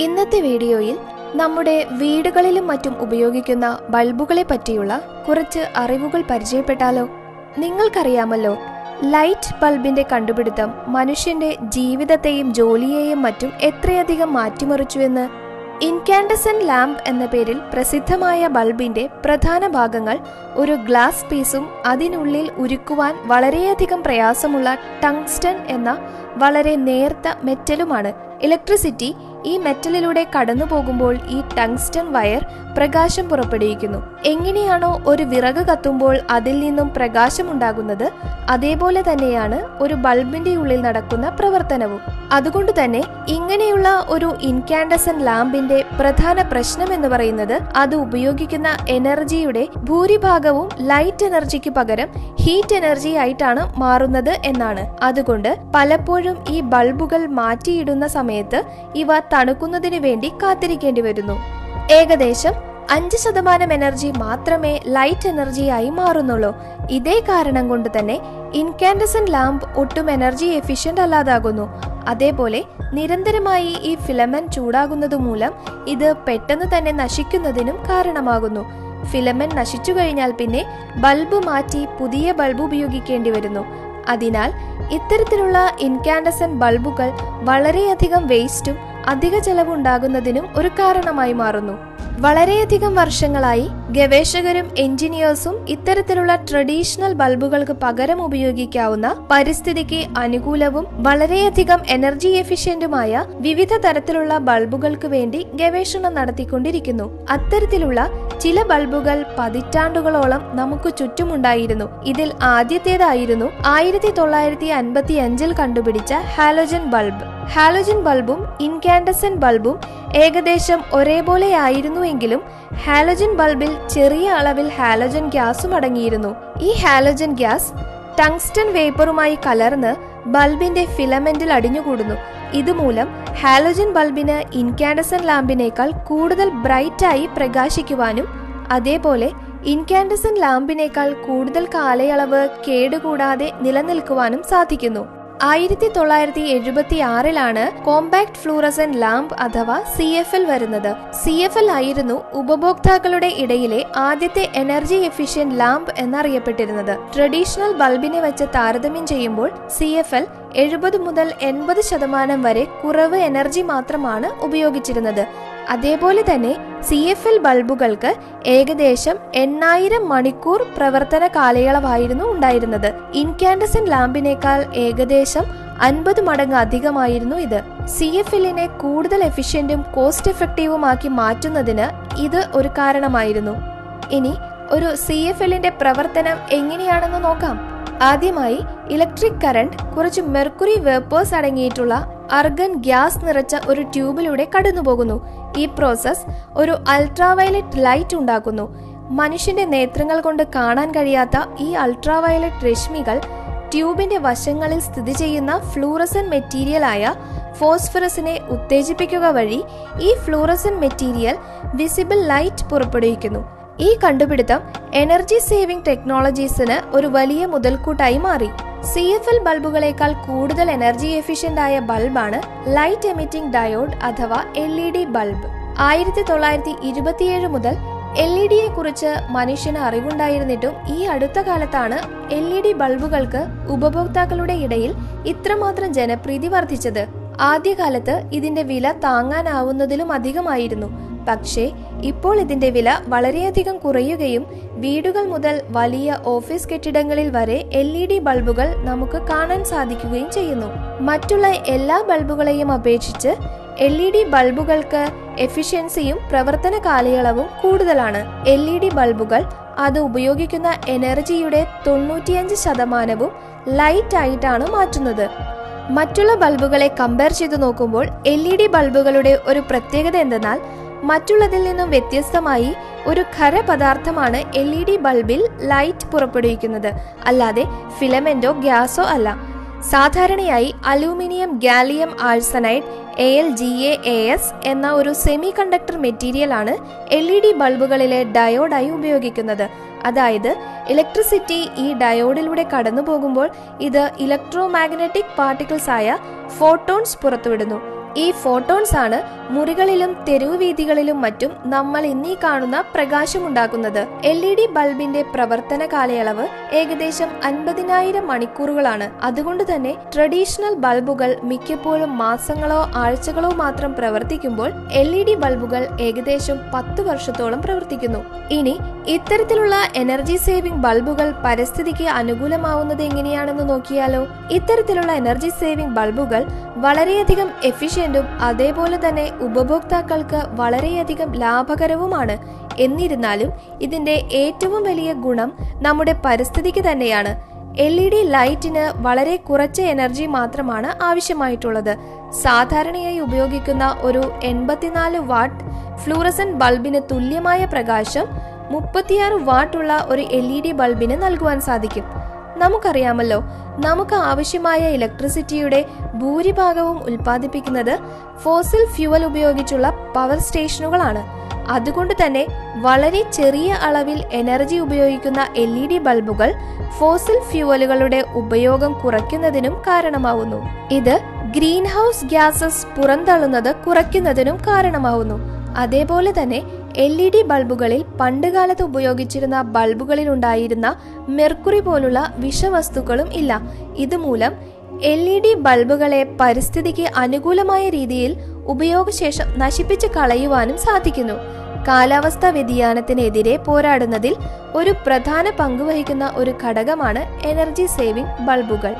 ഇന്നത്തെ വീഡിയോയിൽ നമ്മുടെ വീടുകളിലും മറ്റും ഉപയോഗിക്കുന്ന ബൾബുകളെ പറ്റിയുള്ള കുറച്ച് അറിവുകൾ പരിചയപ്പെട്ടാലോ? നിങ്ങൾക്കറിയാമല്ലോ ലൈറ്റ് ബൾബിന്റെ കണ്ടുപിടുത്തം മനുഷ്യന്റെ ജീവിതത്തെയും ജോലിയെയും മറ്റും എത്രയധികം മാറ്റിമറിച്ചുവെന്ന് ഇൻകാൻഡസൻ ലാമ്പ് എന്ന പേരിൽ പ്രസിദ്ധമായ ബൾബിന്റെ പ്രധാന ഭാഗങ്ങൾ ഒരു ഗ്ലാസ് പീസും അതിനുള്ളിൽ ഉരുക്കുവാൻ വളരെയധികം പ്രയാസമുള്ള ടങ്സ്റ്റൺ എന്ന വളരെ നേർത്ത മെറ്റലുമാണ്. ഇലക്ട്രിസിറ്റി ഈ മെറ്റലിലൂടെ കടന്നു പോകുമ്പോൾ ഈ ടങ്സ്റ്റൺ വയർ പ്രകാശം പുറപ്പെടുവിക്കുന്നു. എങ്ങനെയാണോ ഒരു വിറക് കത്തുമ്പോൾ അതിൽ നിന്നും പ്രകാശമുണ്ടാകുന്നത് അതേപോലെ തന്നെയാണ് ഒരു ബൾബിന്റെ ഉള്ളിൽ നടക്കുന്ന പ്രവർത്തനവും. അതുകൊണ്ട് തന്നെ ഇങ്ങനെയുള്ള ഒരു ഇൻകാൻഡസൻ ലാമ്പിന്റെ പ്രധാന പ്രശ്നം എന്ന് പറയുന്നത് അത് ഉപയോഗിക്കുന്ന എനർജിയുടെ ഭൂരിഭാഗവും ലൈറ്റ് എനർജിക്ക് പകരം ഹീറ്റ് എനർജി ആയിട്ടാണ് മാറുന്നത് എന്നാണ്. അതുകൊണ്ട് പലപ്പോഴും ഈ ബൾബുകൾ മാറ്റിയിടുന്ന സമയത്ത് ഇവ തണുക്കുന്നതിന് വേണ്ടി കാത്തിരിക്കേണ്ടി വരുന്നു. ഏകദേശം അഞ്ച് ശതമാനം എനർജി മാത്രമേ ലൈറ്റ് എനർജിയായി മാറുന്നുള്ളൂ. ഇതേ കാരണം കൊണ്ട് തന്നെ ഇൻകാൻഡസൻ ലാമ്പ് ഒട്ടും എനർജി എഫിഷ്യന്റ് അല്ലാതാകുന്നു. അതേപോലെ നിരന്തരമായി ഈ ഫിലമെന്റ് ചൂടാകുന്നത് മൂലം ഇത് പെട്ടെന്ന് തന്നെ നശിക്കുന്നതിനും കാരണമാകുന്നു. ഫിലമെന്റ് നശിച്ചു കഴിഞ്ഞാൽ പിന്നെ ബൾബ് മാറ്റി പുതിയ ബൾബ് ഉപയോഗിക്കേണ്ടി വരുന്നു. അതിനാൽ ഇത്തരത്തിലുള്ള ഇൻകാൻഡസൻ ബൾബുകൾ വളരെയധികം വേസ്റ്റും അധിക ചെലവുണ്ടാകുന്നതിനും ഒരു കാരണമായി മാറുന്നു. വളരെയധികം വർഷങ്ങളായി ഗവേഷകരും എഞ്ചിനീയേഴ്സും ഇത്തരത്തിലുള്ള ട്രഡീഷണൽ ബൾബുകൾക്ക് പകരം ഉപയോഗിക്കാവുന്ന പരിസ്ഥിതിക്ക് അനുകൂലവും വളരെയധികം എനർജി എഫിഷ്യന്റുമായ വിവിധ തരത്തിലുള്ള ബൾബുകൾക്ക് വേണ്ടി ഗവേഷണം നടത്തിക്കൊണ്ടിരിക്കുന്നു. അത്തരത്തിലുള്ള ചില ബൾബുകൾ പതിറ്റാണ്ടുകളോളം നമുക്ക് ചുറ്റുമുണ്ടായിരുന്നു. ഇതിൽ ആദ്യത്തേതായിരുന്നു ആയിരത്തി തൊള്ളായിരത്തി അൻപത്തി അഞ്ചിൽ കണ്ടുപിടിച്ച ഹാലോജൻ ബൾബ്. ഹാലോജൻ ബൾബും ഇൻകാൻഡസൻ ബൾബും ഏകദേശം ഒരേപോലെ ആയിരുന്നുവെങ്കിലും ഹാലോജൻ ബൾബിൽ ചെറിയ അളവിൽ ഹാലോജൻ ഗ്യാസും അടങ്ങിയിരുന്നു. ഈ ഹാലോജൻ ഗ്യാസ് ടങ്സ്റ്റൺ വേപ്പറുമായി കലർന്ന് ബൾബിന്റെ ഫിലമെന്റിൽ അടിഞ്ഞുകൂടുന്നു. ഇതുമൂലം ഹാലോജൻ ബൾബിന് ഇൻകാൻഡസൻ ലാമ്പിനേക്കാൾ കൂടുതൽ ബ്രൈറ്റായി പ്രകാശിക്കുവാനും അതേപോലെ ഇൻകാൻഡസൻ ലാമ്പിനേക്കാൾ കൂടുതൽ കാലയളവ് കേടുകൂടാതെ നിലനിൽക്കുവാനും സാധിക്കുന്നു. ആയിരത്തി തൊള്ളായിരത്തി എഴുപത്തി ആറിലാണ് കോമ്പാക്ട് ഫ്ലൂറസൻ ലാമ്പ് അഥവാ സി എഫ് എൽ വരുന്നത്. സി എഫ് എൽ ആയിരുന്നു ഉപഭോക്താക്കളുടെ ഇടയിലെ ആദ്യത്തെ എനർജി എഫിഷ്യന്റ് ലാമ്പ് എന്നറിയപ്പെട്ടിരുന്നത്. ട്രഡീഷണൽ ബൾബിനെ വെച്ച് താരതമ്യം ചെയ്യുമ്പോൾ സി എഫ് എൽ എഴുപത് മുതൽ എൺപത് ശതമാനം വരെ കുറവ് എനർജി മാത്രമാണ് ഉപയോഗിച്ചിരുന്നത്. അതേപോലെ തന്നെ സി എഫ് എൽ ബൾബുകൾക്ക് ഏകദേശം എണ്ണായിരം മണിക്കൂർ പ്രവർത്തന കാലയളവായിരുന്നു ഉണ്ടായിരുന്നത്. ഇൻകാൻഡസൻ ലാമ്പിനേക്കാൾ ഏകദേശം അൻപത് മടങ്ങ് അധികമായിരുന്നു ഇത്. സി എഫ് എല്ലിനെ കൂടുതൽ എഫിഷ്യന്റും കോസ്റ്റ് എഫക്റ്റീവുമാക്കി മാറ്റുന്നതിന് ഇത് ഒരു കാരണമായിരുന്നു. ഇനി ഒരു സി എഫ് എല്ലിന്റെ പ്രവർത്തനം എങ്ങനെയാണെന്ന് നോക്കാം. ആദ്യമായി ഇലക്ട്രിക് കറണ്ട് കുറച്ച് മെർക്കുറി വേപ്പേഴ്സ് അടങ്ങിയിട്ടുള്ള അർഗൻ ഗ്യാസ് നിറച്ച ഒരു ട്യൂബിലൂടെ കടന്നുപോകുന്നു. ഈ പ്രോസസ് ഒരു അൾട്രാവയലറ്റ് ലൈറ്റ് ഉണ്ടാക്കുന്നു. മനുഷ്യന്റെ നേത്രങ്ങൾ കൊണ്ട് കാണാൻ കഴിയാത്ത ഈ അൾട്രാവയലറ്റ് രശ്മികൾ ട്യൂബിന്റെ വശങ്ങളിൽ സ്ഥിതി ചെയ്യുന്ന ഫ്ലൂറസൻ മെറ്റീരിയലായ ഫോസ്ഫറസിനെ ഉത്തേജിപ്പിക്കുക വഴി ഈ ഫ്ലൂറസൻ മെറ്റീരിയൽ വിസിബിൾ ലൈറ്റ് പുറപ്പെടുവിക്കുന്നു. ഈ കണ്ടുപിടുത്തം എനർജി സേവിംഗ് ടെക്നോളജീസിന് ഒരു വലിയ മുതൽക്കൂട്ടായി മാറി. സി എഫ് എൽ ബൾബുകളേക്കാൾ കൂടുതൽ എനർജി എഫിഷ്യന്റ് ആയ ബൾബാണ് ലൈറ്റ് എമിറ്റിംഗ് ഡയോഡ് അഥവാ എൽ ഇ ഡി ബൾബ്. ആയിരത്തി തൊള്ളായിരത്തി ഇരുപത്തിയേഴ് മുതൽ എൽ ഇ ഡിയെ കുറിച്ച് മനുഷ്യന് അറിവുണ്ടായിരുന്നിട്ടും ഈ അടുത്ത കാലത്താണ് എൽ ഇ ഡി ബൾബുകൾക്ക് ഉപഭോക്താക്കളുടെ ഇടയിൽ ഇത്രമാത്രം ജനപ്രീതി വർദ്ധിച്ചത്. ആദ്യകാലത്ത് ഇതിന്റെ വില താങ്ങാനാവുന്നതിലും അധികമായിരുന്നു. പക്ഷേ ഇപ്പോൾ ഇതിന്റെ വില വളരെയധികം കുറയുകയും വീടുകൾ മുതൽ വലിയ ഓഫീസ് കെട്ടിടങ്ങളിൽ വരെ എൽ ഇ ഡി ബൾബുകൾ നമുക്ക് കാണാൻ സാധിക്കുകയും ചെയ്യുന്നു. മറ്റുള്ള എല്ലാ ബൾബുകളെയും അപേക്ഷിച്ച് എൽ ഇ ഡി ബൾബുകൾക്ക് എഫിഷ്യൻസിയും പ്രവർത്തന കാലയളവും കൂടുതലാണ്. എൽ ഇ ഡി ബൾബുകൾ അത് ഉപയോഗിക്കുന്ന എനർജിയുടെ തൊണ്ണൂറ്റിയഞ്ച് ശതമാനവും ലൈറ്റ് ആയിട്ടാണ് മാറ്റുന്നത്. മറ്റുള്ള ബൾബുകളെ കമ്പയർ ചെയ്തു നോക്കുമ്പോൾ എൽ ഇ ഡി ബൾബുകളുടെ ഒരു പ്രത്യേകത എന്തെന്നാൽ മറ്റുള്ളതിൽ നിന്നും വ്യത്യസ്തമായി ഒരു ഖരപദാർത്ഥമാണ് എൽ ഇ ഡി ബൾബിൽ ലൈറ്റ് പുറപ്പെടുവിക്കുന്നത്. അല്ലാതെ ഫിലമെന്റോ ഗ്യാസോ അല്ല. സാധാരണയായി aluminium gallium arsenide A L G A A S എന്ന ഒരു സെമി കണ്ടക്ടർ മെറ്റീരിയലാണ് എൽ ഇ ഡി ബൾബുകളിലെ ഡയോഡായി ഉപയോഗിക്കുന്നത്. അതായത് ഇലക്ട്രിസിറ്റി ഈ ഡയോഡിലൂടെ കടന്നു പോകുമ്പോൾ ഇത് ഇലക്ട്രോ മാഗ്നറ്റിക് പാർട്ടിക്കിൾസ് ആയ ഫോട്ടോൺസ് പുറത്തുവിടുന്നു. ഈ ഫോട്ടോൺസ് ആണ് മുറികളിലും തെരുവ് വീതികളിലും മറ്റും നമ്മൾ ഇന്നീ കാണുന്ന പ്രകാശമുണ്ടാക്കുന്നത്. എൽ ഇ ഡി ബൾബിന്റെ പ്രവർത്തന കാലയളവ് ഏകദേശം അൻപതിനായിരം മണിക്കൂറുകളാണ്. അതുകൊണ്ട് തന്നെ ട്രഡീഷണൽ ബൾബുകൾ മിക്കപ്പോഴും മാസങ്ങളോ ആഴ്ചകളോ മാത്രം പ്രവർത്തിക്കുമ്പോൾ എൽ ഇ ഡി ബൾബുകൾ ഏകദേശം പത്ത് വർഷത്തോളം പ്രവർത്തിക്കുന്നു. ഇനി ഇത്തരത്തിലുള്ള എനർജി സേവിംഗ് ബൾബുകൾ പരിസ്ഥിതിക്ക് അനുകൂലമാവുന്നത് എങ്ങനെയാണെന്ന് നോക്കിയാലോ? ഇത്തരത്തിലുള്ള എനർജി സേവിംഗ് ബൾബുകൾ വളരെയധികം എഫിഷ്യന്റും അതേപോലെ തന്നെ ഉപഭോക്താക്കൾക്ക് വളരെയധികം ലാഭകരവുമാണ്. എന്നിരുന്നാലും ഇതിന്റെ ഏറ്റവും വലിയ ഗുണം നമ്മുടെ പരിസ്ഥിതിക്ക് തന്നെയാണ്. എൽ ഇ ഡി ലൈറ്റിന് വളരെ കുറച്ച് എനർജി മാത്രമാണ് ആവശ്യമായിട്ടുള്ളത്. സാധാരണയായി ഉപയോഗിക്കുന്ന ഒരു എൺപത്തിനാല് വാട്ട് ഫ്ലൂറസൻ ബൾബിന് തുല്യമായ പ്രകാശം മുപ്പത്തിയാറ് വാട്ടുള്ള ഒരു എൽ ഇ ഡി ബൾബിന് നൽകുവാൻ സാധിക്കും. നമുക്കറിയാമല്ലോ നമുക്ക് ആവശ്യമായ ഇലക്ട്രിസിറ്റിയുടെ ഭൂരിഭാഗവും ഉൽപ്പാദിപ്പിക്കുന്നത് ഫോസിൽ ഫ്യൂവൽ ഉപയോഗിച്ചുള്ള പവർ സ്റ്റേഷനുകളാണ്. അതുകൊണ്ട് തന്നെ വളരെ ചെറിയ അളവിൽ എനർജി ഉപയോഗിക്കുന്ന എൽ ഇ ഡി ബൾബുകൾ ഫോസിൽ ഫ്യൂവലുകളുടെ ഉപയോഗം കുറയ്ക്കുന്നതിനും കാരണമാവുന്നു. ഇത് ഗ്രീൻ ഹൗസ് ഗ്യാസസ് പുറന്തള്ളുന്നത് കുറയ്ക്കുന്നതിനും കാരണമാവുന്നു. അതേപോലെ തന്നെ എൽ ഇ ഡി ബൾബുകളിൽ പണ്ടുകാലത്ത് ഉപയോഗിച്ചിരുന്ന ബൾബുകളിൽ ഉണ്ടായിരുന്ന മെർക്കുറി പോലുള്ള വിഷവസ്തുക്കളും ഇല്ല. ഇതുമൂലം എൽ ഇ ഡി ബൾബുകളെ പരിസ്ഥിതിക്ക് അനുകൂലമായ രീതിയിൽ ഉപയോഗശേഷം നശിപ്പിച്ച് കളയുവാനും സാധിക്കുന്നു. കാലാവസ്ഥാ വ്യതിയാനത്തിനെതിരെ പോരാടുന്നതിൽ ഒരു പ്രധാന പങ്കുവഹിക്കുന്ന ഒരു ഘടകമാണ് എനർജി സേവിംഗ് ബൾബുകൾ.